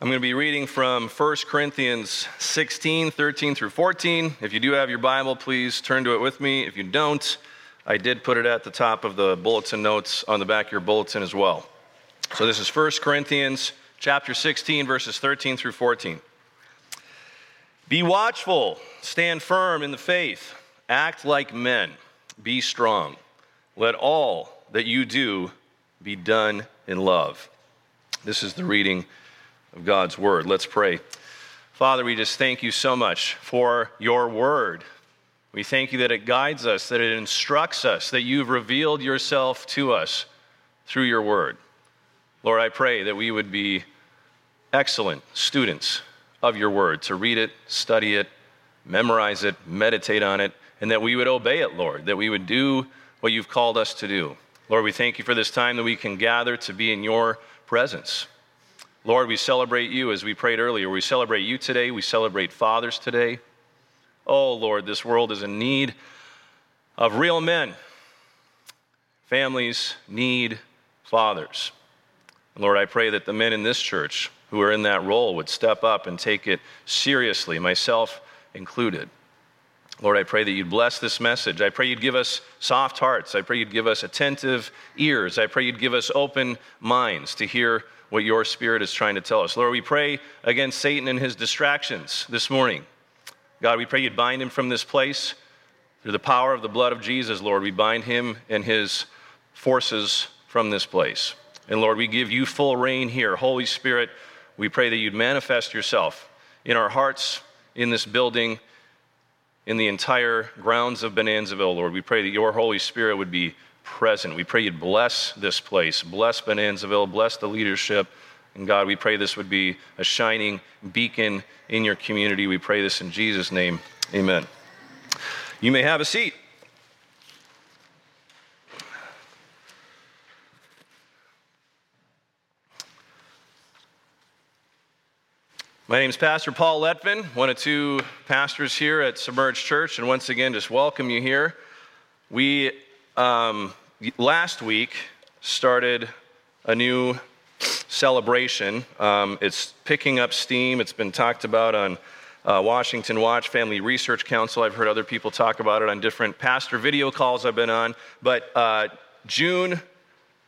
I'm going to be reading from 1 Corinthians 16, 13 through 14. If you do have your Bible, please turn to it with me. If you don't, I did put it at the top of the bulletin notes on the back of your bulletin as well. So this is 1 Corinthians chapter 16, verses 13 through 14. Be watchful, stand firm in the faith, act like men, be strong. Let all that you do be done in love. This is the reading of God's word. Let's pray. Father, we just thank you so much for your word. We thank you that it guides us, that it instructs us, that you've revealed yourself to us through your word. Lord, I pray that we would be excellent students of your word, to read it, study it, memorize it, meditate on it, and that we would obey it, Lord, that we would do what you've called us to do. Lord, we thank you for this time that we can gather to be in your presence. Lord, we celebrate you as we prayed earlier. We celebrate you today. We celebrate fathers today. Oh, Lord, this world is in need of real men. Families need fathers. Lord, I pray that the men in this church who are in that role would step up and take it seriously, myself included. Lord, I pray that you'd bless this message. I pray you'd give us soft hearts. I pray you'd give us attentive ears. I pray you'd give us open minds to hear what your spirit is trying to tell us. Lord, we pray against Satan and his distractions this morning. God, we pray you'd bind him from this place through the power of the blood of Jesus, Lord. We bind him and his forces from this place. And Lord, we give you full reign here. Holy Spirit, we pray that you'd manifest yourself in our hearts, in this building, in the entire grounds of Bonanzaville, Lord. We pray that your Holy Spirit would be present. We pray you'd bless this place, bless Bonanzaville, bless the leadership. And God, we pray this would be a shining beacon in your community. We pray this in Jesus' name. Amen. You may have a seat. My name is Pastor Paul Letvin, one of two pastors here at Submerged Church, and once again, just welcome you here. We um, last week started a new celebration. Um, it's picking up steam. It's been talked about on uh, Washington Watch Family Research Council. I've heard other people talk about it on different pastor video calls I've been on. But uh, June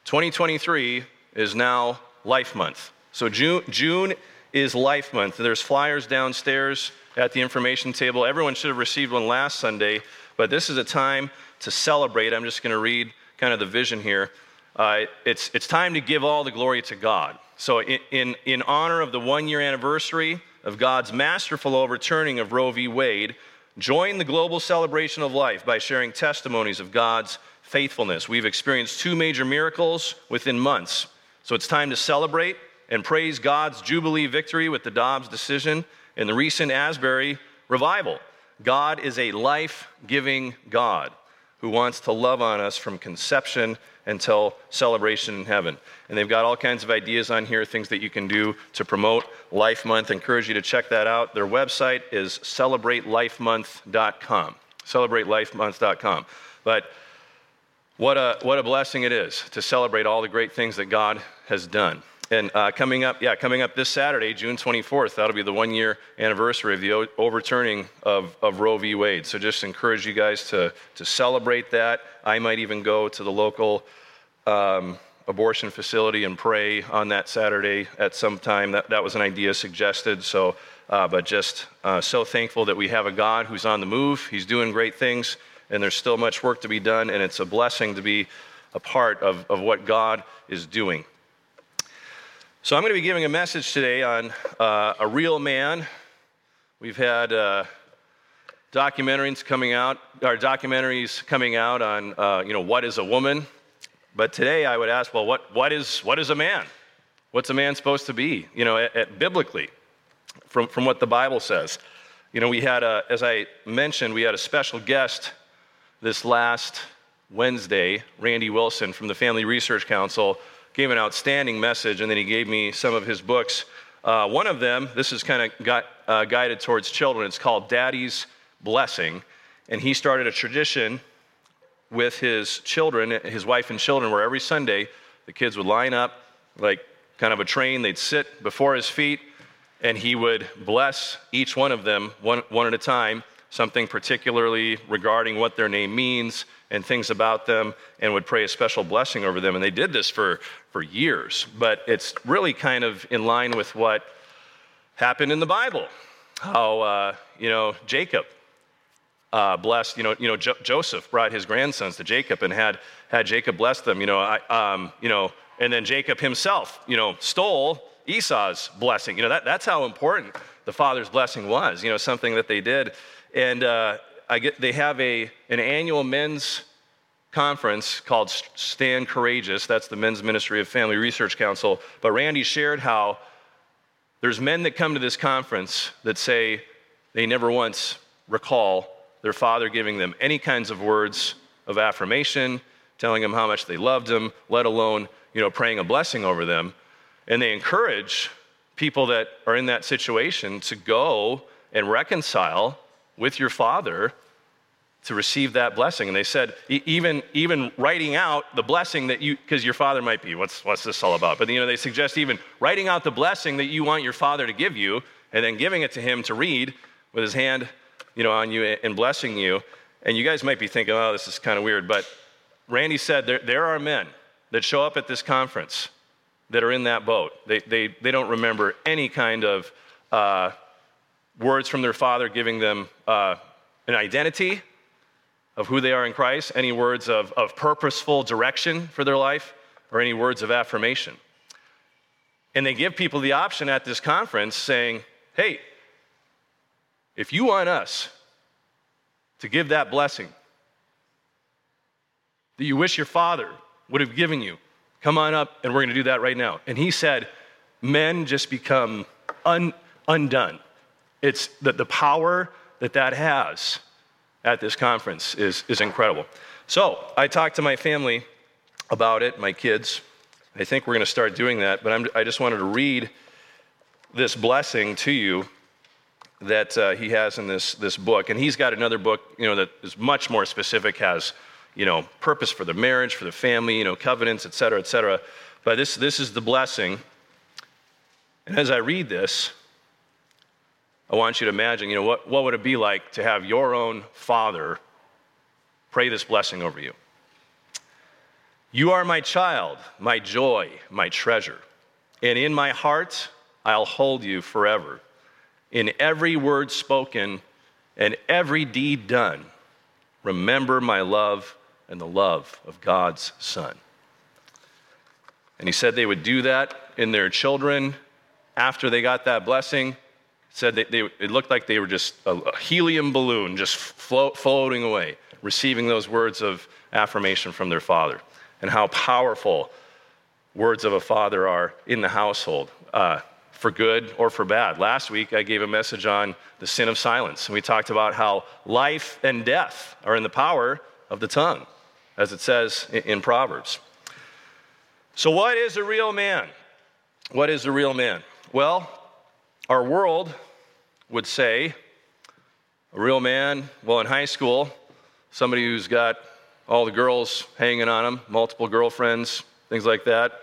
2023 is now Life Month. So June, June is Life Month. There's flyers downstairs at the information table. Everyone should have received one last Sunday, but this is a time to celebrate. I'm just going to read kind of the vision here. Uh, it's, it's time to give all the glory to God. So, in, in, in honor of the one year anniversary of God's masterful overturning of Roe v. Wade, join the global celebration of life by sharing testimonies of God's faithfulness. We've experienced two major miracles within months. So, it's time to celebrate and praise God's Jubilee victory with the Dobbs decision and the recent Asbury revival. God is a life giving God who wants to love on us from conception until celebration in heaven. And they've got all kinds of ideas on here, things that you can do to promote Life Month. I encourage you to check that out. Their website is celebratelifemonth.com. Celebratelifemonth.com. But what a, what a blessing it is to celebrate all the great things that God has done. And uh, coming up, yeah, coming up this Saturday, June 24th, that'll be the one year anniversary of the o- overturning of, of Roe v. Wade. So just encourage you guys to, to celebrate that. I might even go to the local um, abortion facility and pray on that Saturday at some time. That, that was an idea suggested. So, uh, but just uh, so thankful that we have a God who's on the move. He's doing great things, and there's still much work to be done, and it's a blessing to be a part of, of what God is doing. So, I'm going to be giving a message today on uh, a real man. We've had uh, documentaries coming out, or documentaries coming out on, uh, you know, what is a woman. But today, I would ask, well, what, what is what is a man? What's a man supposed to be? You know, at, at biblically, from from what the Bible says. You know, we had a, as I mentioned, we had a special guest this last Wednesday, Randy Wilson from the Family Research Council gave an outstanding message, and then he gave me some of his books. Uh, one of them, this is kind of uh, guided towards children. It's called Daddy's Blessing, and he started a tradition with his children, his wife and children, where every Sunday the kids would line up like kind of a train. They'd sit before his feet, and he would bless each one of them one, one at a time, something particularly regarding what their name means and things about them, and would pray a special blessing over them. And they did this for, for years, but it's really kind of in line with what happened in the Bible. How, uh, you know, Jacob uh, blessed, you know, you know jo- Joseph brought his grandsons to Jacob and had, had Jacob bless them, you know, I, um, you know, and then Jacob himself, you know, stole Esau's blessing. You know, that, that's how important the father's blessing was, you know, something that they did. And uh, I get, they have a, an annual men's conference called Stand Courageous. That's the Men's Ministry of Family Research Council. But Randy shared how there's men that come to this conference that say they never once recall their father giving them any kinds of words of affirmation, telling them how much they loved them, let alone, you know, praying a blessing over them. And they encourage people that are in that situation to go and reconcile with your father to receive that blessing. And they said, even, even writing out the blessing that you, because your father might be, what's, what's this all about? But, you know, they suggest even writing out the blessing that you want your father to give you and then giving it to him to read with his hand, you know, on you and blessing you. And you guys might be thinking, oh, this is kind of weird. But Randy said there, there are men that show up at this conference that are in that boat. They, they, they don't remember any kind of uh, words from their father giving them uh, an identity of who they are in Christ, any words of, of purposeful direction for their life, or any words of affirmation. And they give people the option at this conference saying, hey, if you want us to give that blessing that you wish your father would have given you, come on up and we're going to do that right now. And he said, men just become un, undone. It's the, the power that that has at this conference is, is incredible. So I talked to my family about it, my kids. I think we're going to start doing that, but I'm, i just wanted to read this blessing to you that uh, he has in this, this book. And he's got another book, you know, that is much more specific, has, you know, purpose for the marriage, for the family, you know, covenants, et cetera, et cetera. But this, this is the blessing. And as I read this, I want you to imagine, you know, what, what would it be like to have your own father pray this blessing over you? You are my child, my joy, my treasure. And in my heart, I'll hold you forever. In every word spoken and every deed done, remember my love and the love of God's Son. And he said they would do that in their children after they got that blessing said they, it looked like they were just a, a helium balloon just float, floating away, receiving those words of affirmation from their father, and how powerful words of a father are in the household, uh, for good or for bad. Last week, I gave a message on the sin of silence, and we talked about how life and death are in the power of the tongue, as it says in, Proverbs. So, what is a real man? What is a real man? Well, our world would say a real man, well, in high school, somebody who's got all the girls hanging on him, multiple girlfriends, things like that.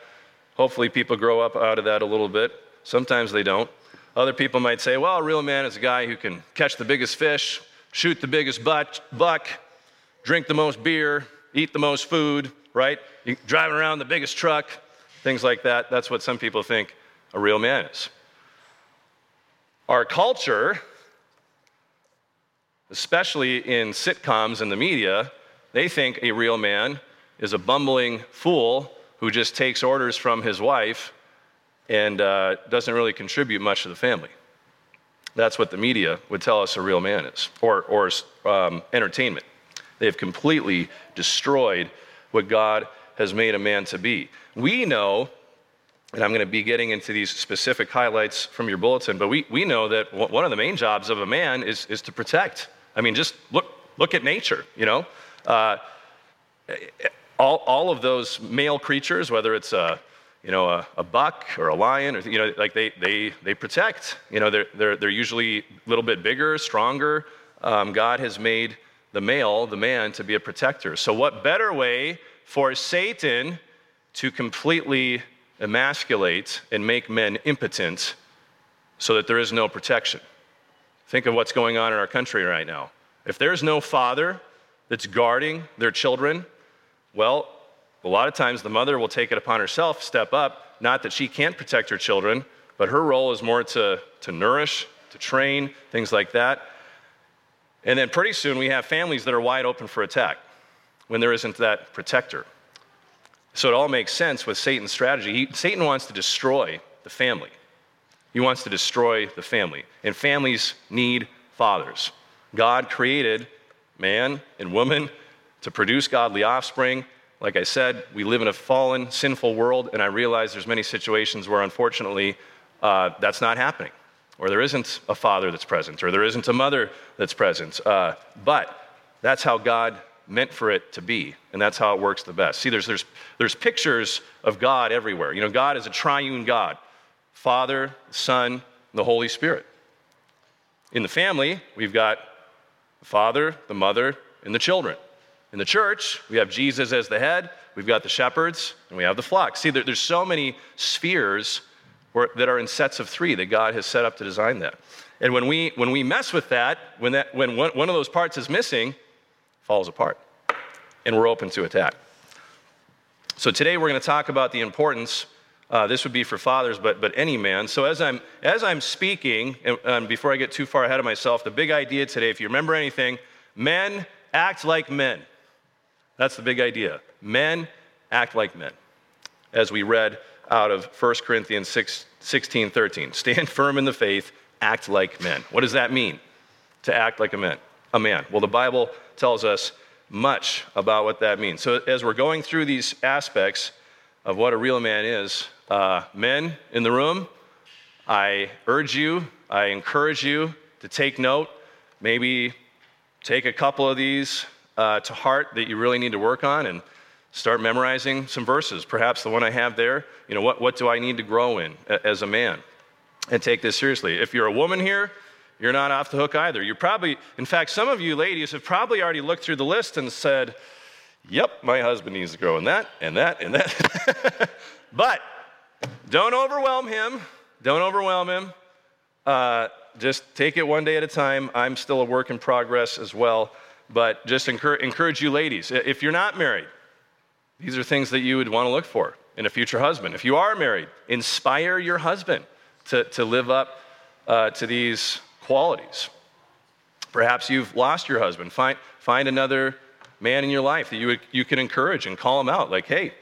Hopefully, people grow up out of that a little bit. Sometimes they don't. Other people might say, well, a real man is a guy who can catch the biggest fish, shoot the biggest buck, drink the most beer, eat the most food, right? You're Driving around the biggest truck, things like that. That's what some people think a real man is. Our culture, especially in sitcoms and the media, they think a real man is a bumbling fool who just takes orders from his wife and uh, doesn't really contribute much to the family. That's what the media would tell us a real man is, or, or um, entertainment. They have completely destroyed what God has made a man to be. We know and I'm going to be getting into these specific highlights from your bulletin, but we, we know that one of the main jobs of a man is, is to protect. I mean, just look, look at nature, you know? Uh, all, all of those male creatures, whether it's a, you know, a, a, buck or a lion, or, you know, like they, they, they protect. You know, they're, they're, they're usually a little bit bigger, stronger. Um, God has made the male, the man, to be a protector. So, what better way for Satan to completely emasculate and make men impotent so that there is no protection. Think of what's going on in our country right now. If there's no father that's guarding their children, well, a lot of times the mother will take it upon herself, step up, not that she can't protect her children, but her role is more to, to nourish, to train, things like that. And then pretty soon we have families that are wide open for attack when there isn't that protector. So it all makes sense with Satan's strategy. He, Satan wants to destroy the family. He wants to destroy the family. And families need fathers. God created man and woman to produce godly offspring. Like I said, we live in a fallen, sinful world, and I realize there's many situations where unfortunately uh, that's not happening, or there isn't a father that's present, or there isn't a mother that's present. Uh, but that's how God meant for it to be, and that's how it works the best. See, there's, there's, there's pictures of God everywhere. You know, God is a triune God Father, Son, the Holy Spirit. In the family, we've got the father, the mother, and the children. In the church, we have Jesus as the head, we've got the shepherds, and we have the flock. See, there, there's so many spheres where, that are in sets of three that God has set up to design that. And when we, when we mess with that, when, that, when one, one of those parts is missing, falls apart. And we're open to attack. So today we're going to talk about the importance. Uh, this would be for fathers, but, but any man. So as I'm, as I'm speaking, and, and before I get too far ahead of myself, the big idea today, if you remember anything, men act like men. That's the big idea. Men act like men. As we read out of 1 Corinthians 6, 16, 13. Stand firm in the faith, act like men. What does that mean? To act like a man. A man. Well, the Bible tells us much about what that means. So as we're going through these aspects of what a real man is, uh, men in the room, I urge you, I encourage you to take note. Maybe take a couple of these uh, to heart that you really need to work on and start memorizing some verses. Perhaps the one I have there, you know, what, what do I need to grow in as a man? And take this seriously. If you're a woman here, you're not off the hook either. You're probably, in fact, some of you ladies have probably already looked through the list and said, Yep, my husband needs to grow in that and that and that. but don't overwhelm him. Don't overwhelm him. Uh, just take it one day at a time. I'm still a work in progress as well. But just encourage, encourage you, ladies, if you're not married, these are things that you would want to look for in a future husband. If you are married, inspire your husband to, to live up uh, to these qualities. Perhaps you've lost your husband. Find, find another man in your life that you, you can encourage and call him out, like, hey,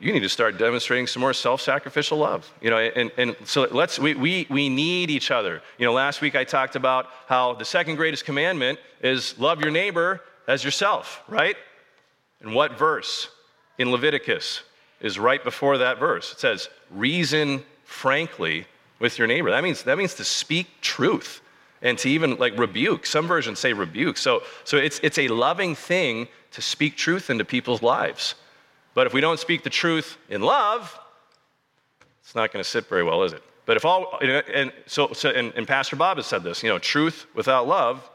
you need to start demonstrating some more self-sacrificial love you know and, and so let's we, we, we need each other you know last week i talked about how the second greatest commandment is love your neighbor as yourself right and what verse in Leviticus is right before that verse? It says, reason frankly with your neighbor. That means, that means to speak truth and to even like rebuke. Some versions say rebuke. So, so it's, it's a loving thing to speak truth into people's lives. But if we don't speak the truth in love, it's not going to sit very well, is it? But if all, and so, so and, and Pastor Bob has said this, you know, truth without love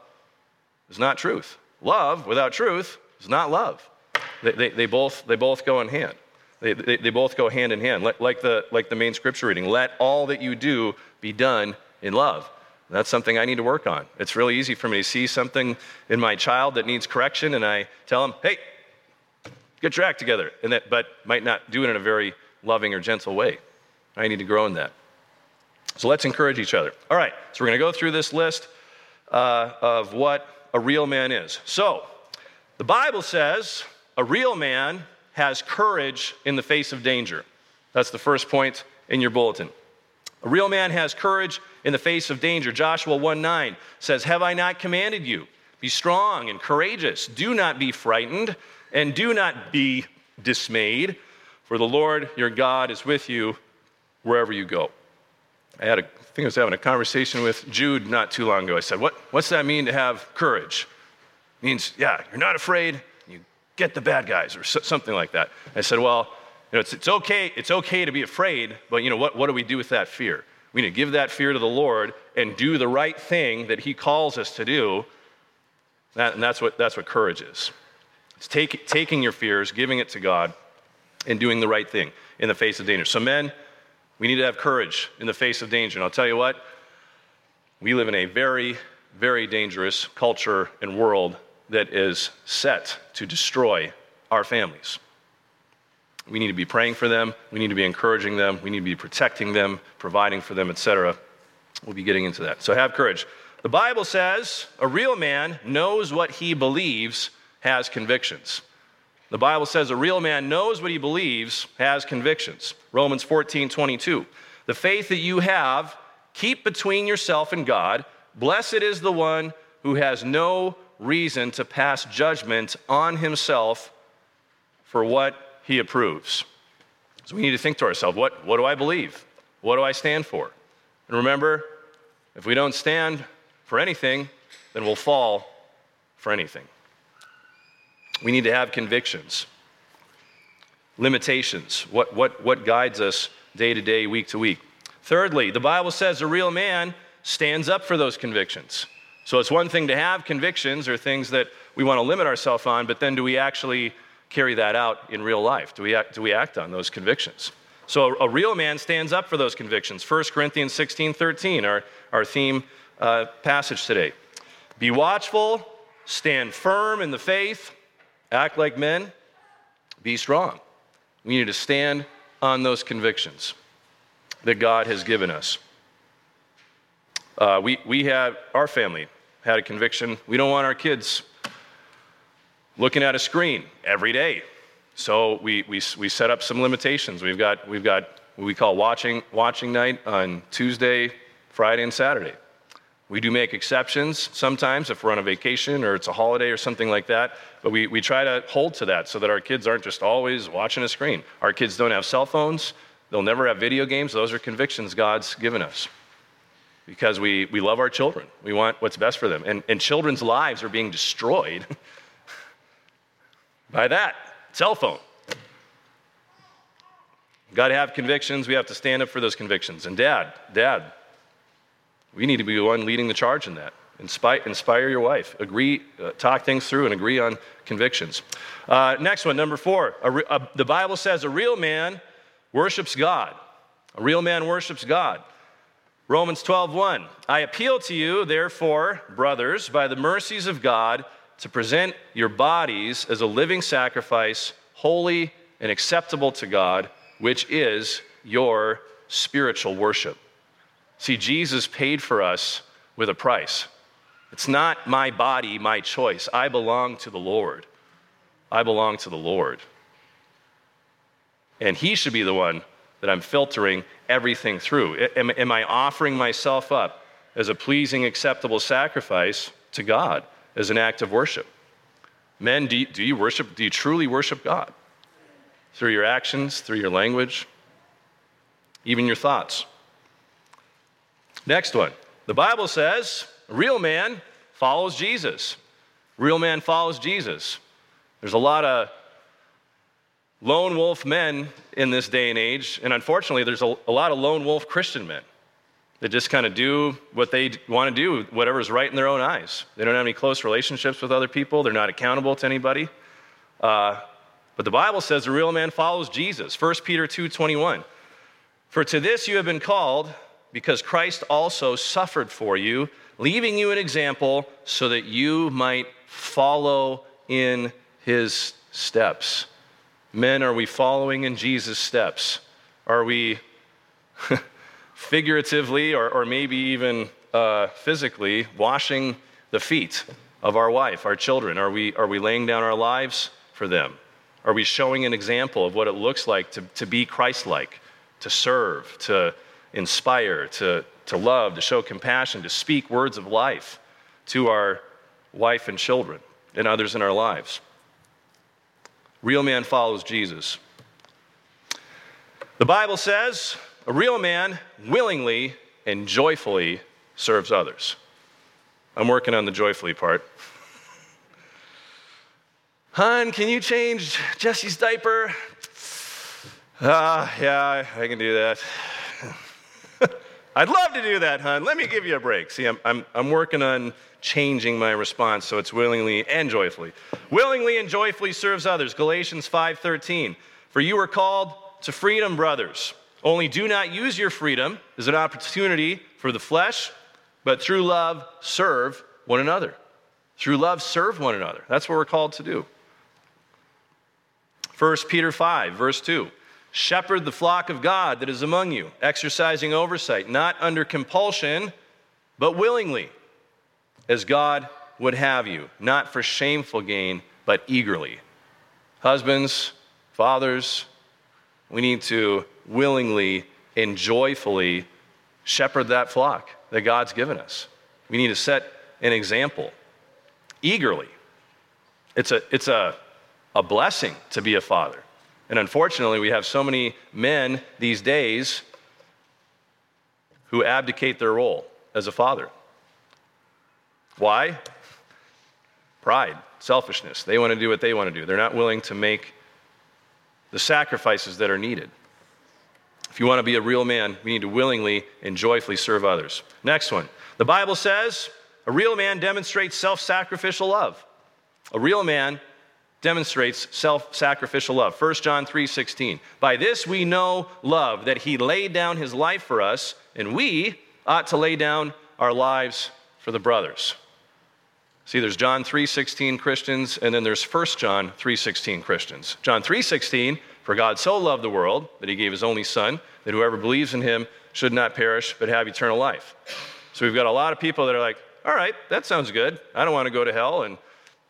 is not truth. Love without truth is not love. They, they, they, both, they both go in hand. They, they, they both go hand in hand, like, the, like the main scripture reading. Let all that you do be done in love. That's something I need to work on. It's really easy for me to see something in my child that needs correction, and I tell him, hey, get your act together. And that, but might not do it in a very loving or gentle way. I need to grow in that. So let's encourage each other. All right, so we're going to go through this list uh, of what a real man is. So, the Bible says a real man has courage in the face of danger. That's the first point in your bulletin. A real man has courage in the face of danger. Joshua 1 9 says, Have I not commanded you? Be strong and courageous. Do not be frightened and do not be dismayed, for the Lord your God is with you wherever you go. I had a, I think I was having a conversation with Jude not too long ago. I said, what, What's that mean to have courage? It means, yeah, you're not afraid, get the bad guys, or something like that. I said, well, you know, it's, it's, okay, it's okay to be afraid, but you know, what, what do we do with that fear? We need to give that fear to the Lord and do the right thing that He calls us to do. That, and that's what, that's what courage is. It's take, taking your fears, giving it to God, and doing the right thing in the face of danger. So, men, We need to have courage in the face of danger. And I'll tell you what, we live in a very, very dangerous culture and world that is set to destroy our families. We need to be praying for them. We need to be encouraging them. We need to be protecting them, providing for them, etc. We'll be getting into that. So have courage. The Bible says a real man knows what he believes, has convictions. The Bible says a real man knows what he believes, has convictions. Romans 14, 22. The faith that you have, keep between yourself and God. Blessed is the one who has no reason to pass judgment on himself for what he approves. So we need to think to ourselves what, what do I believe? What do I stand for? And remember, if we don't stand for anything, then we'll fall for anything. We need to have convictions, limitations, what, what, what guides us day to day, week to week. Thirdly, the Bible says a real man stands up for those convictions. So it's one thing to have convictions or things that we want to limit ourselves on, but then do we actually carry that out in real life? Do we act, do we act on those convictions? So a, a real man stands up for those convictions. 1 Corinthians 16 13, our, our theme uh, passage today. Be watchful, stand firm in the faith, act like men, be strong. We need to stand on those convictions that God has given us. Uh, we, we have, our family had a conviction we don't want our kids looking at a screen every day. So we, we, we set up some limitations. We've got, we've got what we call watching, watching night on Tuesday, Friday, and Saturday. We do make exceptions sometimes if we're on a vacation or it's a holiday or something like that, but we, we try to hold to that so that our kids aren't just always watching a screen. Our kids don't have cell phones, they'll never have video games. Those are convictions God's given us because we, we love our children. We want what's best for them. And, and children's lives are being destroyed by that cell phone. Got to have convictions. We have to stand up for those convictions. And dad, dad, we need to be the one leading the charge in that. Inspire, inspire your wife. Agree, uh, talk things through, and agree on convictions. Uh, next one, number four. A, a, the Bible says a real man worships God. A real man worships God. Romans 12:1. I appeal to you, therefore, brothers, by the mercies of God, to present your bodies as a living sacrifice, holy and acceptable to God, which is your spiritual worship. See, Jesus paid for us with a price. It's not my body, my choice. I belong to the Lord. I belong to the Lord. And He should be the one that I'm filtering everything through. Am, am, I offering myself up as a pleasing, acceptable sacrifice to God as an act of worship? Men, do you, do you worship? Do you truly worship God? Through your actions, through your language, even your thoughts. Next one. The Bible says real man follows Jesus. Real man follows Jesus. There's a lot of lone wolf men in this day and age, and unfortunately, there's a, a lot of lone wolf Christian men that just kind of do what they want to do, whatever's right in their own eyes. They don't have any close relationships with other people, they're not accountable to anybody. Uh, but the Bible says the real man follows Jesus. 1 Peter 2:21. For to this you have been called because Christ also suffered for you, leaving you an example so that you might follow in his steps. Men, are we following in Jesus' steps? Are we figuratively or, or maybe even uh, physically washing the feet of our wife, our children? Are we, are we laying down our lives for them? Are we showing an example of what it looks like to, to be Christ like, to serve, to inspire, to, to love, to show compassion, to speak words of life to our wife and children and others in our lives. Real man follows Jesus. The Bible says a real man willingly and joyfully serves others. I'm working on the joyfully part. Hun, can you change Jesse's diaper? Ah, uh, yeah, I can do that. I'd love to do that, hon. Let me give you a break. See, I'm, I'm, I'm working on changing my response so it's willingly and joyfully. Willingly and joyfully serves others. Galatians 5:13. For you are called to freedom, brothers. Only do not use your freedom as an opportunity for the flesh, but through love, serve one another. Through love, serve one another. That's what we're called to do. 1 Peter 5, verse 2. Shepherd the flock of God that is among you, exercising oversight, not under compulsion, but willingly, as God would have you, not for shameful gain, but eagerly. Husbands, fathers, we need to willingly and joyfully shepherd that flock that God's given us. We need to set an example eagerly. It's a, it's a, a blessing to be a father. And unfortunately, we have so many men these days who abdicate their role as a father. Why? Pride, selfishness. They want to do what they want to do. They're not willing to make the sacrifices that are needed. If you want to be a real man, we need to willingly and joyfully serve others. Next one. The Bible says a real man demonstrates self sacrificial love. A real man demonstrates self-sacrificial love. 1 John 3:16. By this we know love that he laid down his life for us and we ought to lay down our lives for the brothers. See there's John 3:16 Christians and then there's 1 John 3:16 Christians. John 3:16 for God so loved the world that he gave his only son that whoever believes in him should not perish but have eternal life. So we've got a lot of people that are like, "All right, that sounds good. I don't want to go to hell and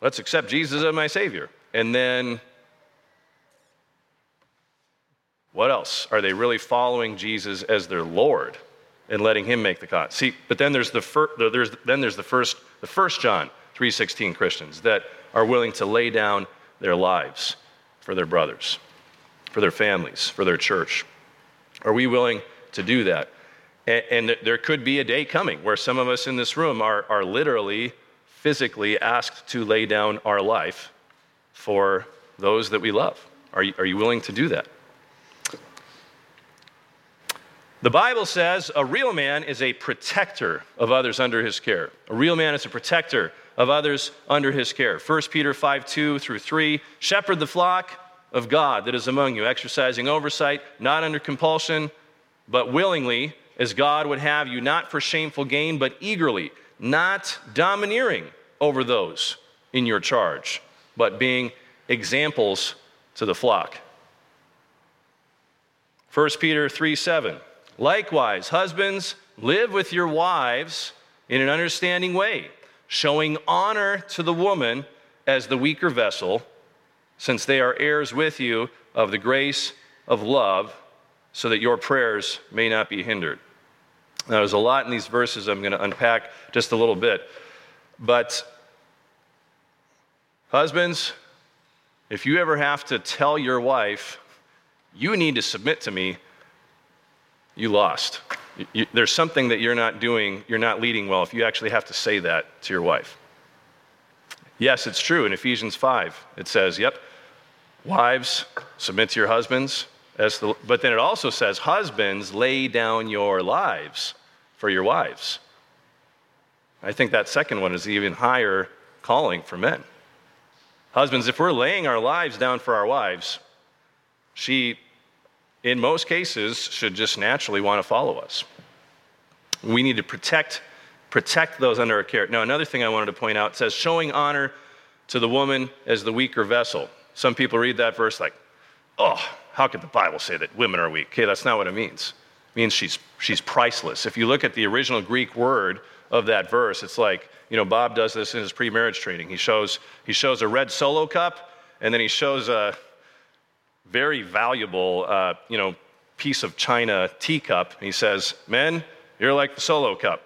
let's accept Jesus as my savior." And then, what else? Are they really following Jesus as their Lord and letting Him make the cut? See, but then there's the fir- there's then there's the first the first John 3:16 Christians that are willing to lay down their lives for their brothers, for their families, for their church. Are we willing to do that? And, and there could be a day coming where some of us in this room are, are literally, physically asked to lay down our life for those that we love. Are you, are you willing to do that? The Bible says a real man is a protector of others under his care. A real man is a protector of others under his care. 1 Peter 5 2 through 3 Shepherd the flock of God that is among you, exercising oversight, not under compulsion, but willingly, as God would have you, not for shameful gain, but eagerly, not domineering over those in your charge but being examples to the flock. 1 Peter 3 7. Likewise, husbands, live with your wives in an understanding way, showing honor to the woman as the weaker vessel, since they are heirs with you of the grace of love, so that your prayers may not be hindered. Now, there's a lot in these verses I'm going to unpack just a little bit, but Husbands, if you ever have to tell your wife, you need to submit to me, you lost. You, there's something that you're not doing, you're not leading well if you actually have to say that to your wife. Yes, it's true. In Ephesians 5, it says, yep, wives, submit to your husbands. As the, but then it also says, husbands, lay down your lives for your wives. I think that second one is even higher calling for men. Husbands, if we're laying our lives down for our wives, she, in most cases, should just naturally want to follow us. We need to protect, protect those under our care. Now, another thing I wanted to point out says, showing honor to the woman as the weaker vessel. Some people read that verse like, oh, how could the Bible say that women are weak? Okay, that's not what it means. It means she's, she's priceless. If you look at the original Greek word of that verse, it's like you know, Bob does this in his pre-marriage training. He shows, he shows a red solo cup, and then he shows a very valuable, uh, you know, piece of china teacup. He says, men, you're like the solo cup.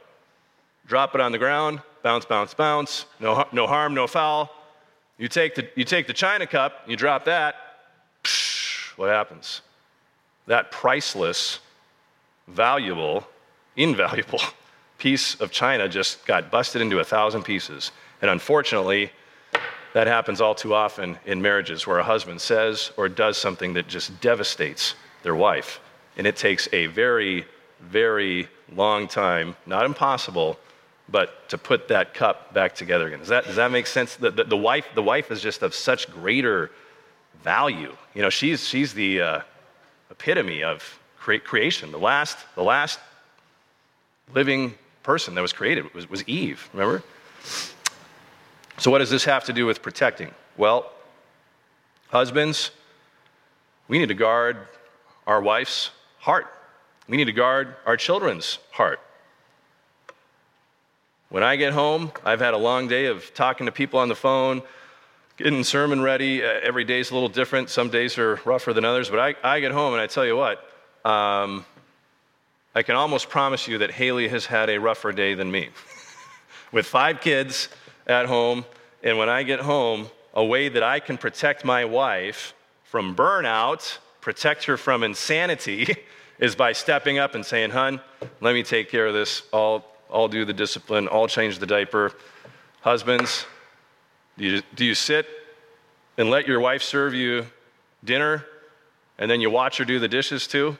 Drop it on the ground, bounce, bounce, bounce, no, no harm, no foul. You take, the, you take the china cup, you drop that, psh, what happens? That priceless, valuable, invaluable piece of china just got busted into a thousand pieces. And unfortunately, that happens all too often in marriages where a husband says or does something that just devastates their wife. And it takes a very, very long time, not impossible, but to put that cup back together again. Does that, does that make sense? The, the, the wife, the wife is just of such greater value. You know, she's, she's the uh, epitome of cre- creation. The last, the last living person that was created was, was Eve, remember? So, what does this have to do with protecting? Well, husbands, we need to guard our wife's heart. We need to guard our children's heart. When I get home, I've had a long day of talking to people on the phone, getting sermon ready. Uh, every day's a little different. Some days are rougher than others, but I, I get home and I tell you what, um, I can almost promise you that Haley has had a rougher day than me. With five kids at home, and when I get home, a way that I can protect my wife from burnout, protect her from insanity, is by stepping up and saying, Hun, let me take care of this. I'll, I'll do the discipline, I'll change the diaper. Husbands, do you, do you sit and let your wife serve you dinner and then you watch her do the dishes too?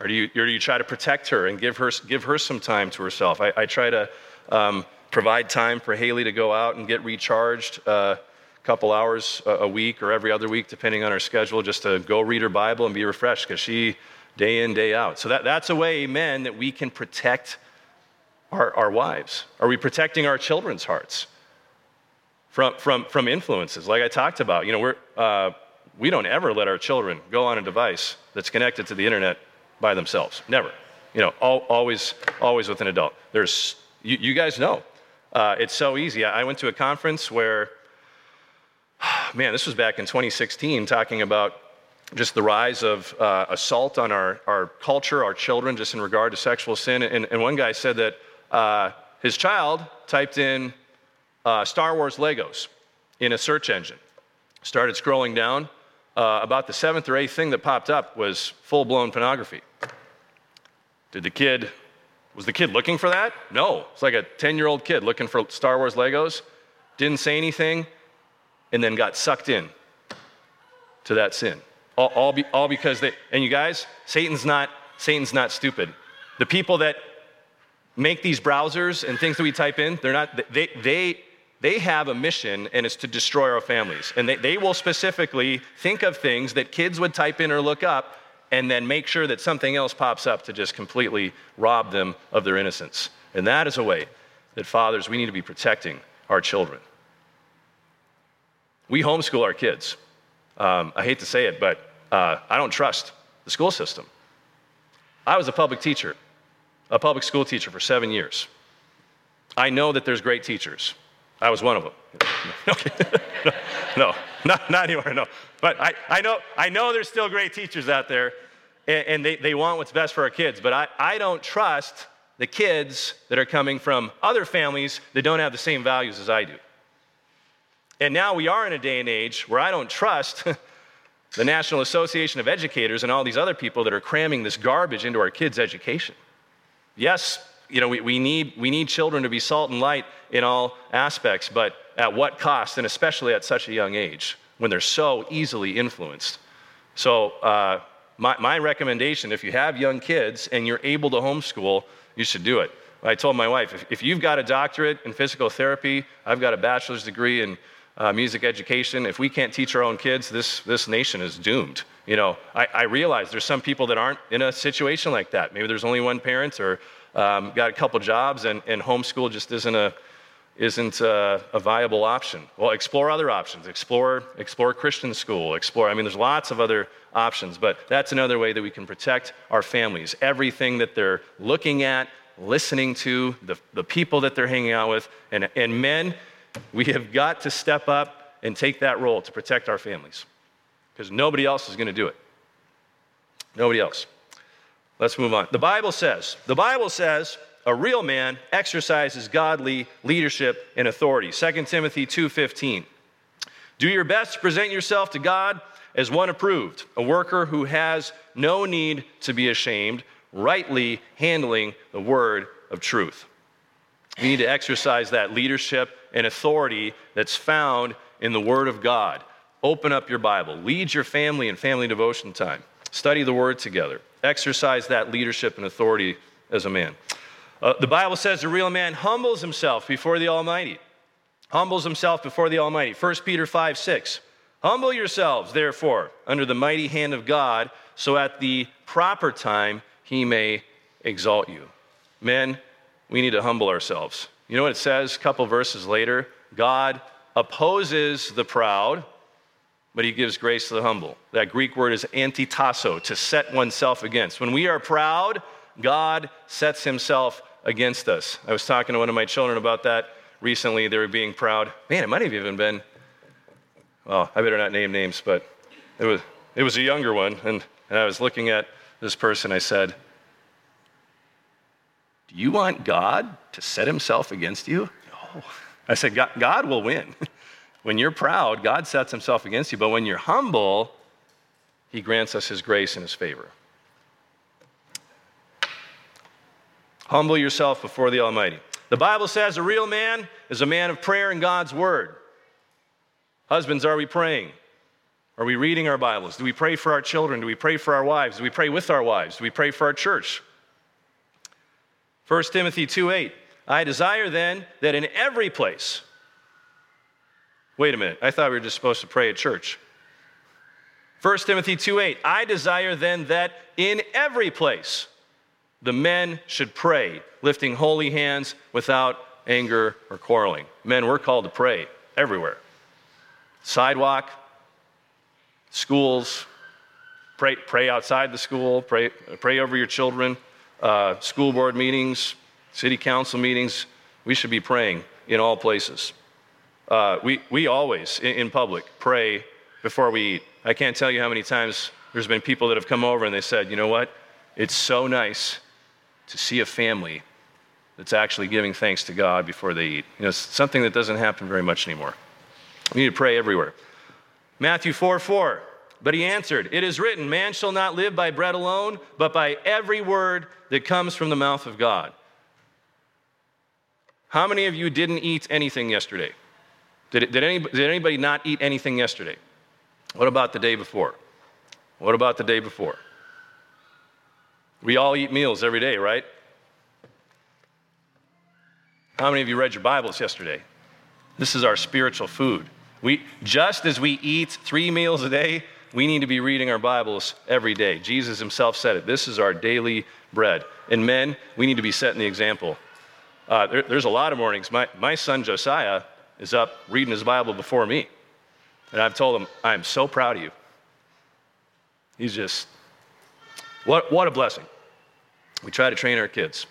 Or do you, or do you try to protect her and give her, give her some time to herself? I, I try to um, provide time for Haley to go out and get recharged uh, a couple hours a, a week or every other week, depending on her schedule, just to go read her Bible and be refreshed because she, day in, day out. So that, that's a way, men, that we can protect our, our wives. Are we protecting our children's hearts from, from, from influences? Like I talked about, you know, we're, uh, we don't ever let our children go on a device that's connected to the internet by themselves. Never. You know, all, always, always with an adult. There's, you, you guys know, uh, it's so easy. I went to a conference where, man, this was back in 2016, talking about just the rise of uh, assault on our, our culture, our children, just in regard to sexual sin. And, and one guy said that uh, his child typed in uh, Star Wars Legos in a search engine, started scrolling down. Uh, about the seventh or eighth thing that popped up was full blown pornography. Did the kid, was the kid looking for that? No. It's like a 10 year old kid looking for Star Wars Legos, didn't say anything, and then got sucked in to that sin. All, all, be, all because they, and you guys, Satan's not, Satan's not stupid. The people that make these browsers and things that we type in, they're not, they, they, they have a mission and it's to destroy our families. And they, they will specifically think of things that kids would type in or look up and then make sure that something else pops up to just completely rob them of their innocence. And that is a way that fathers, we need to be protecting our children. We homeschool our kids. Um, I hate to say it, but uh, I don't trust the school system. I was a public teacher, a public school teacher for seven years. I know that there's great teachers. I was one of them. Okay. no, not, not anywhere, no. But I, I, know, I know there's still great teachers out there, and, and they, they want what's best for our kids, but I, I don't trust the kids that are coming from other families that don't have the same values as I do. And now we are in a day and age where I don't trust the National Association of Educators and all these other people that are cramming this garbage into our kids' education. Yes, you know, we, we, need, we need children to be salt and light in all aspects, but at what cost, and especially at such a young age when they're so easily influenced. So, uh, my, my recommendation if you have young kids and you're able to homeschool, you should do it. I told my wife, if, if you've got a doctorate in physical therapy, I've got a bachelor's degree in uh, music education, if we can't teach our own kids, this, this nation is doomed. You know, I, I realize there's some people that aren't in a situation like that. Maybe there's only one parent or um, got a couple jobs, and, and homeschool just isn't a isn't a, a, viable option. Well, explore other options. Explore explore Christian school. Explore. I mean, there's lots of other options, but that's another way that we can protect our families. Everything that they're looking at, listening to, the, the people that they're hanging out with, and, and men, we have got to step up and take that role to protect our families, because nobody else is going to do it. Nobody else. Let's move on. The Bible says, the Bible says, a real man exercises godly leadership and authority. 2 Timothy 2:15. Do your best to present yourself to God as one approved, a worker who has no need to be ashamed, rightly handling the word of truth. We need to exercise that leadership and authority that's found in the word of God. Open up your Bible, lead your family in family devotion time. Study the word together exercise that leadership and authority as a man. Uh, the Bible says a real man humbles himself before the Almighty. Humbles himself before the Almighty. 1 Peter 5 6. Humble yourselves, therefore, under the mighty hand of God, so at the proper time he may exalt you. Men, we need to humble ourselves. You know what it says a couple verses later? God opposes the proud, but he gives grace to the humble. That Greek word is antitasso, to set oneself against. When we are proud, God sets himself against us. I was talking to one of my children about that recently. They were being proud. Man, it might have even been well, I better not name names, but it was, it was a younger one. And, and I was looking at this person. I said, Do you want God to set himself against you? No. I said, God, God will win. when you're proud, God sets himself against you. But when you're humble, he grants us his grace and his favor. Humble yourself before the Almighty. The Bible says a real man is a man of prayer and God's word. Husbands, are we praying? Are we reading our Bibles? Do we pray for our children? Do we pray for our wives? Do we pray with our wives? Do we pray for our church? 1 Timothy 2 8. I desire then that in every place, wait a minute, I thought we were just supposed to pray at church. 1 Timothy 2 8. I desire then that in every place the men should pray, lifting holy hands without anger or quarreling. Men, we're called to pray everywhere sidewalk, schools, pray, pray outside the school, pray, pray over your children, uh, school board meetings, city council meetings. We should be praying in all places. Uh, we, we always, in, in public, pray before we eat. I can't tell you how many times there's been people that have come over and they said, you know what? It's so nice to see a family that's actually giving thanks to God before they eat. You know, it's something that doesn't happen very much anymore. We need to pray everywhere. Matthew 4 4. But he answered, It is written, Man shall not live by bread alone, but by every word that comes from the mouth of God. How many of you didn't eat anything yesterday? Did, did, any, did anybody not eat anything yesterday? What about the day before? What about the day before? We all eat meals every day, right? How many of you read your Bibles yesterday? This is our spiritual food. We, just as we eat three meals a day, we need to be reading our Bibles every day. Jesus himself said it. This is our daily bread. And men, we need to be setting the example. Uh, there, there's a lot of mornings. My, my son Josiah is up reading his Bible before me. And I've told him, I am so proud of you. He's just, what, what a blessing. We try to train our kids.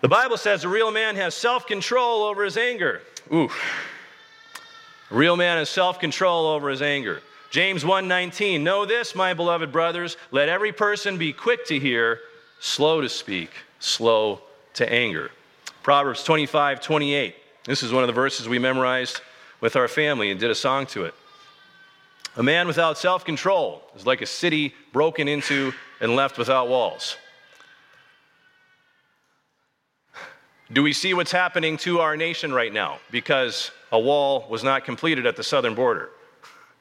The Bible says a real man has self control over his anger. Ooh. A real man has self-control over his anger. James 1:19 Know this, my beloved brothers, let every person be quick to hear, slow to speak, slow to anger. Proverbs 25:28. This is one of the verses we memorized with our family and did a song to it. A man without self-control is like a city broken into and left without walls. Do we see what's happening to our nation right now because a wall was not completed at the southern border?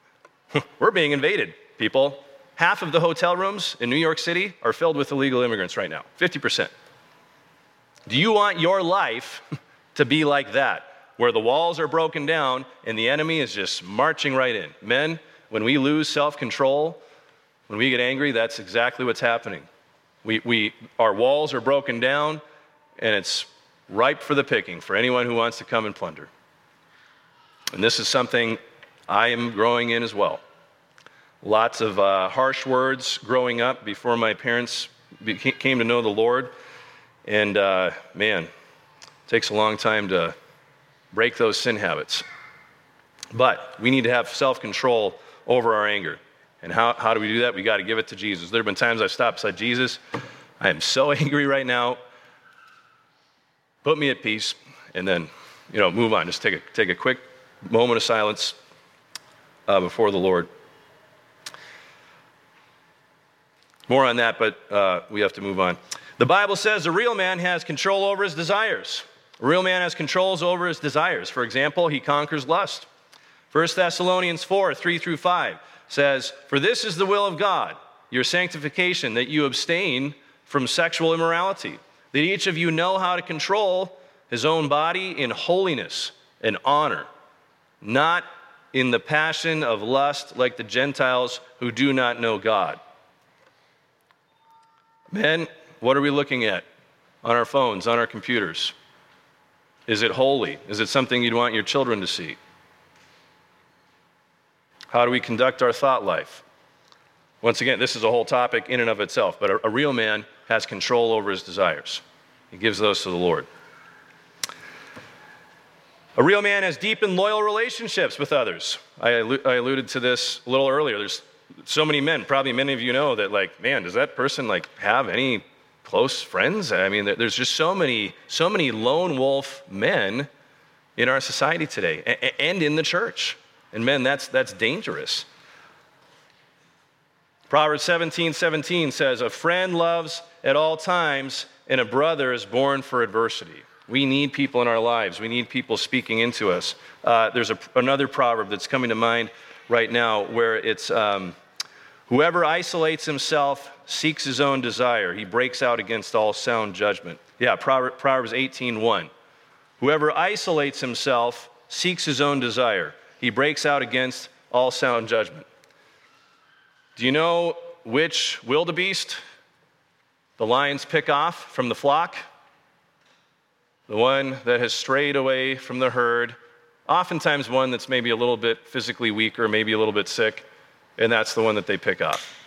We're being invaded, people. Half of the hotel rooms in New York City are filled with illegal immigrants right now 50%. Do you want your life to be like that, where the walls are broken down and the enemy is just marching right in? Men, when we lose self control, when we get angry, that's exactly what's happening. We, we, our walls are broken down and it's ripe for the picking for anyone who wants to come and plunder. And this is something I am growing in as well. Lots of uh, harsh words growing up before my parents became, came to know the Lord. And uh, man, it takes a long time to break those sin habits. But we need to have self control over our anger. And how, how do we do that? We got to give it to Jesus. There have been times I've stopped said, Jesus, I am so angry right now put me at peace, and then, you know, move on. Just take a, take a quick moment of silence uh, before the Lord. More on that, but uh, we have to move on. The Bible says a real man has control over his desires. A real man has controls over his desires. For example, he conquers lust. 1 Thessalonians 4 3 through 5 says, For this is the will of God, your sanctification, that you abstain from sexual immorality that each of you know how to control his own body in holiness and honor, not in the passion of lust like the Gentiles who do not know God. Men, what are we looking at on our phones, on our computers? Is it holy? Is it something you'd want your children to see? How do we conduct our thought life? Once again, this is a whole topic in and of itself, but a, a real man has control over his desires. He gives those to the Lord. A real man has deep and loyal relationships with others. I, I alluded to this a little earlier. There's so many men, probably many of you know that, like, man, does that person like have any close friends? I mean, there's just so many, so many lone wolf men in our society today and in the church. And men, that's, that's dangerous. Proverbs 17 17 says, A friend loves at all times, and a brother is born for adversity. We need people in our lives. We need people speaking into us. Uh, there's a, another proverb that's coming to mind right now where it's um, whoever isolates himself seeks his own desire. He breaks out against all sound judgment. Yeah, Proverbs 18 1. Whoever isolates himself seeks his own desire. He breaks out against all sound judgment. Do you know which wildebeest the lions pick off from the flock? The one that has strayed away from the herd, oftentimes one that's maybe a little bit physically weaker, maybe a little bit sick, and that's the one that they pick off.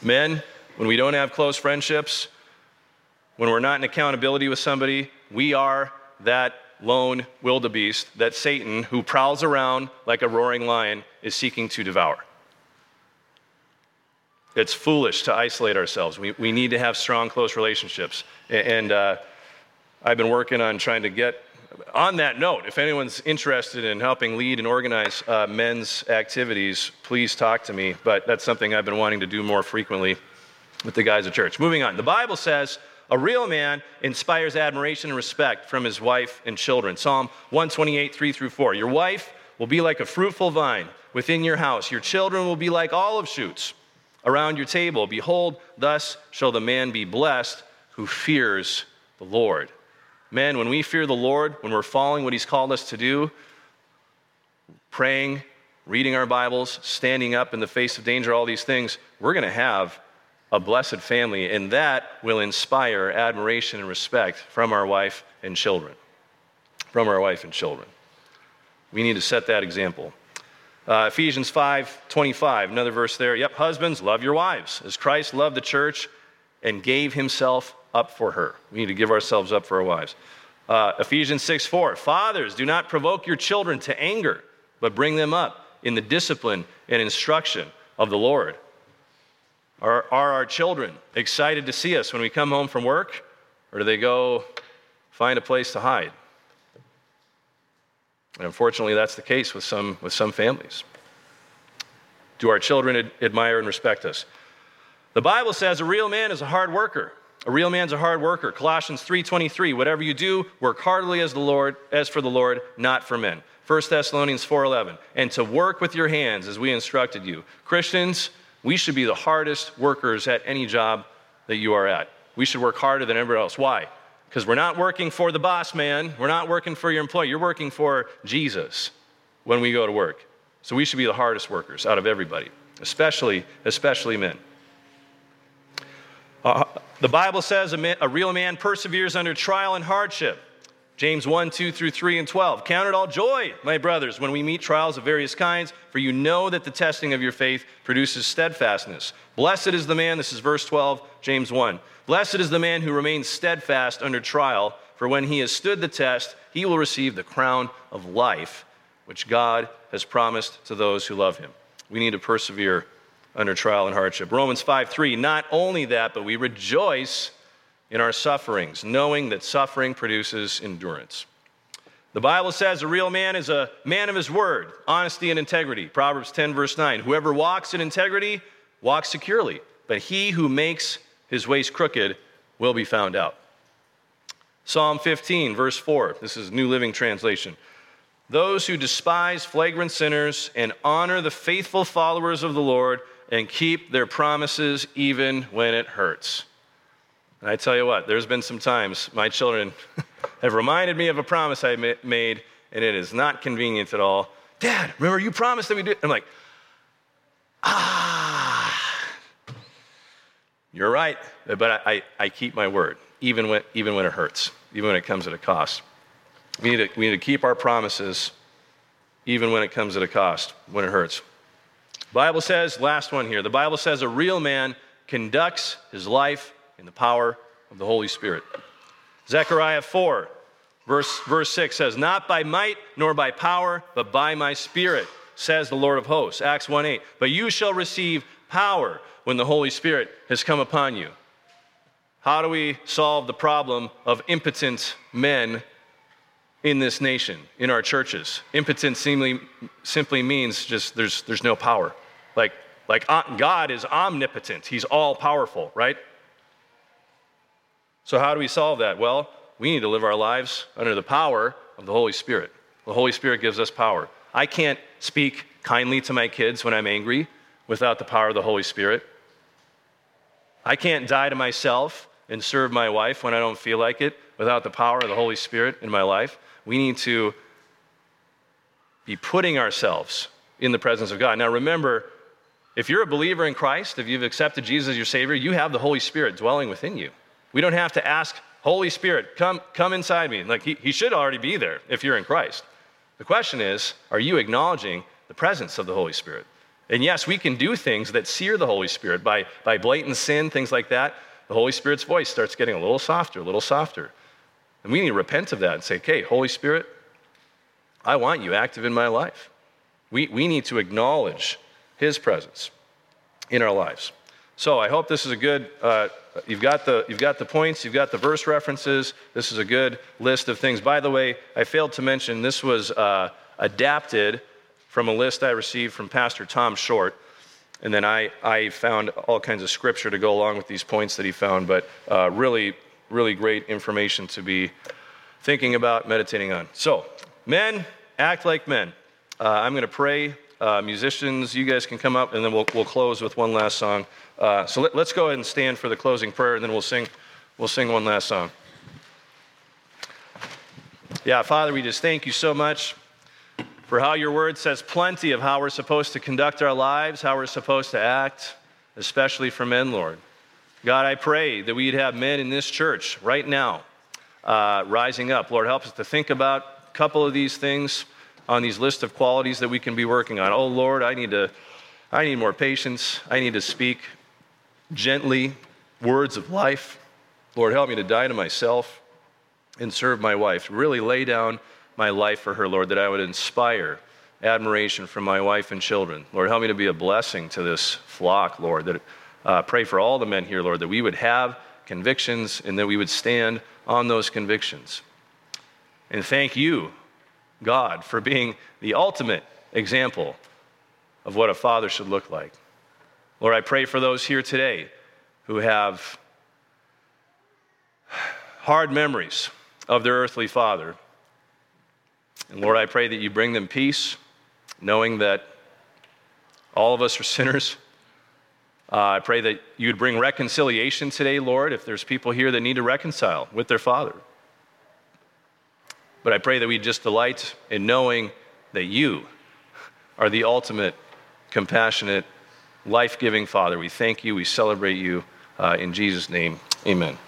Men, when we don't have close friendships, when we're not in accountability with somebody, we are that lone wildebeest that Satan, who prowls around like a roaring lion, is seeking to devour. It's foolish to isolate ourselves. We, we need to have strong, close relationships. And uh, I've been working on trying to get, on that note, if anyone's interested in helping lead and organize uh, men's activities, please talk to me. But that's something I've been wanting to do more frequently with the guys at church. Moving on. The Bible says, a real man inspires admiration and respect from his wife and children. Psalm 128, 3 through 4. Your wife will be like a fruitful vine within your house. Your children will be like olive shoots around your table. Behold, thus shall the man be blessed who fears the Lord. Men, when we fear the Lord, when we're following what He's called us to do, praying, reading our Bibles, standing up in the face of danger, all these things, we're going to have a blessed family, and that will inspire admiration and respect from our wife and children. From our wife and children. We need to set that example. Uh, Ephesians 5 25, another verse there. Yep, husbands, love your wives as Christ loved the church and gave himself up for her. We need to give ourselves up for our wives. Uh, Ephesians 6 4, fathers, do not provoke your children to anger, but bring them up in the discipline and instruction of the Lord. Are, are our children excited to see us when we come home from work, or do they go find a place to hide? And unfortunately, that's the case with some, with some families. Do our children ad- admire and respect us? The Bible says a real man is a hard worker. A real man's a hard worker. Colossians 3:23, whatever you do, work heartily as the Lord, as for the Lord, not for men. 1 Thessalonians 4:11, and to work with your hands as we instructed you. Christians, we should be the hardest workers at any job that you are at. We should work harder than everybody else. Why? Because we're not working for the boss man, we're not working for your employer, you're working for Jesus when we go to work. So we should be the hardest workers out of everybody, especially, especially men. Uh, the Bible says a, man, a real man perseveres under trial and hardship. James 1, 2 through 3 and 12. Count it all joy, my brothers, when we meet trials of various kinds, for you know that the testing of your faith produces steadfastness. Blessed is the man, this is verse 12, James 1. Blessed is the man who remains steadfast under trial, for when he has stood the test, he will receive the crown of life, which God has promised to those who love him. We need to persevere under trial and hardship. Romans 5 3, not only that, but we rejoice in our sufferings, knowing that suffering produces endurance. The Bible says a real man is a man of his word, honesty and integrity. Proverbs 10, verse 9. Whoever walks in integrity walks securely, but he who makes his ways crooked will be found out. Psalm 15, verse 4. This is New Living Translation. Those who despise flagrant sinners and honor the faithful followers of the Lord and keep their promises even when it hurts. And I tell you what, there's been some times my children have reminded me of a promise I made, and it is not convenient at all Dad, remember you promised that we do. I'm like, ah, you're right. But I, I, I keep my word, even when, even when it hurts, even when it comes at a cost. We need, to, we need to keep our promises, even when it comes at a cost, when it hurts. Bible says, last one here, the Bible says a real man conducts his life in the power of the Holy Spirit. Zechariah 4, verse, verse 6 says, Not by might nor by power, but by my spirit, says the Lord of hosts. Acts 1 8, But you shall receive power when the Holy Spirit has come upon you. How do we solve the problem of impotent men in this nation, in our churches? Impotent simply, simply means just there's, there's no power. Like, like uh, God is omnipotent, He's all powerful, right? So, how do we solve that? Well, we need to live our lives under the power of the Holy Spirit. The Holy Spirit gives us power. I can't speak kindly to my kids when I'm angry without the power of the Holy Spirit. I can't die to myself and serve my wife when I don't feel like it without the power of the Holy Spirit in my life. We need to be putting ourselves in the presence of God. Now, remember, if you're a believer in Christ, if you've accepted Jesus as your Savior, you have the Holy Spirit dwelling within you. We don't have to ask, Holy Spirit, come, come inside me. Like, he, he should already be there if you're in Christ. The question is, are you acknowledging the presence of the Holy Spirit? And yes, we can do things that sear the Holy Spirit by, by blatant sin, things like that. The Holy Spirit's voice starts getting a little softer, a little softer. And we need to repent of that and say, okay, Holy Spirit, I want you active in my life. We, we need to acknowledge His presence in our lives. So I hope this is a good, uh, you've, got the, you've got the points, you've got the verse references. This is a good list of things. By the way, I failed to mention this was uh, adapted from a list I received from Pastor Tom Short. And then I, I found all kinds of scripture to go along with these points that he found, but uh, really, really great information to be thinking about, meditating on. So, men, act like men. Uh, I'm going to pray. Uh, musicians, you guys can come up, and then we'll, we'll close with one last song. Uh, so let, us go ahead and stand for the closing prayer, and then we'll sing, we'll sing one last song. Yeah, Father, we just thank you so much for how your word says plenty of how we're supposed to conduct our lives, how we're supposed to act, especially for men, Lord. God, I pray that we'd have men in this church right now uh, rising up. Lord, help us to think about a couple of these things on these list of qualities that we can be working on. Oh Lord, I need to I need more patience. I need to speak gently words of life. Lord, help me to die to myself and serve my wife. Really lay down my life for her, Lord, that I would inspire admiration from my wife and children. Lord, help me to be a blessing to this flock, Lord. That uh, pray for all the men here, Lord, that we would have convictions and that we would stand on those convictions. And thank you God for being the ultimate example of what a father should look like. Lord, I pray for those here today who have hard memories of their earthly father. And Lord, I pray that you bring them peace, knowing that all of us are sinners. Uh, I pray that you'd bring reconciliation today, Lord, if there's people here that need to reconcile with their father. But I pray that we just delight in knowing that you are the ultimate, compassionate, life giving Father. We thank you. We celebrate you. Uh, in Jesus' name, amen.